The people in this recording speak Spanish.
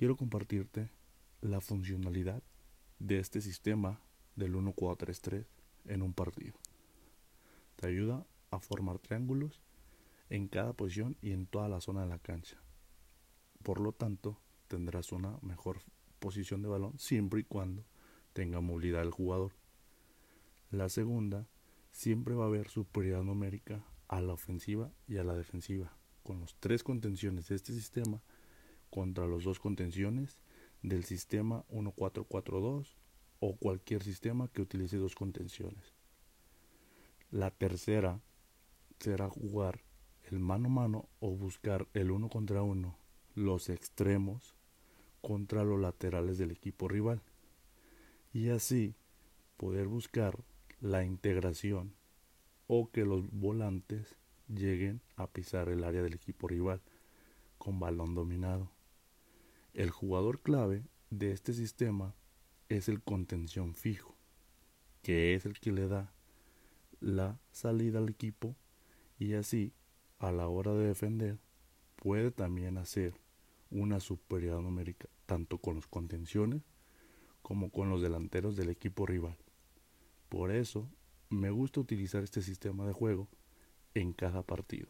quiero compartirte la funcionalidad de este sistema del 1-4-3-3 en un partido. Te ayuda a formar triángulos en cada posición y en toda la zona de la cancha. Por lo tanto, tendrás una mejor posición de balón siempre y cuando tenga movilidad el jugador. La segunda, siempre va a haber superioridad numérica a la ofensiva y a la defensiva, con los tres contenciones de este sistema contra los dos contenciones del sistema 1442 o cualquier sistema que utilice dos contenciones. La tercera será jugar el mano a mano o buscar el uno contra uno, los extremos contra los laterales del equipo rival. Y así poder buscar la integración o que los volantes lleguen a pisar el área del equipo rival con balón dominado. El jugador clave de este sistema es el contención fijo, que es el que le da la salida al equipo y así a la hora de defender puede también hacer una superioridad numérica tanto con los contenciones como con los delanteros del equipo rival. Por eso me gusta utilizar este sistema de juego en cada partido.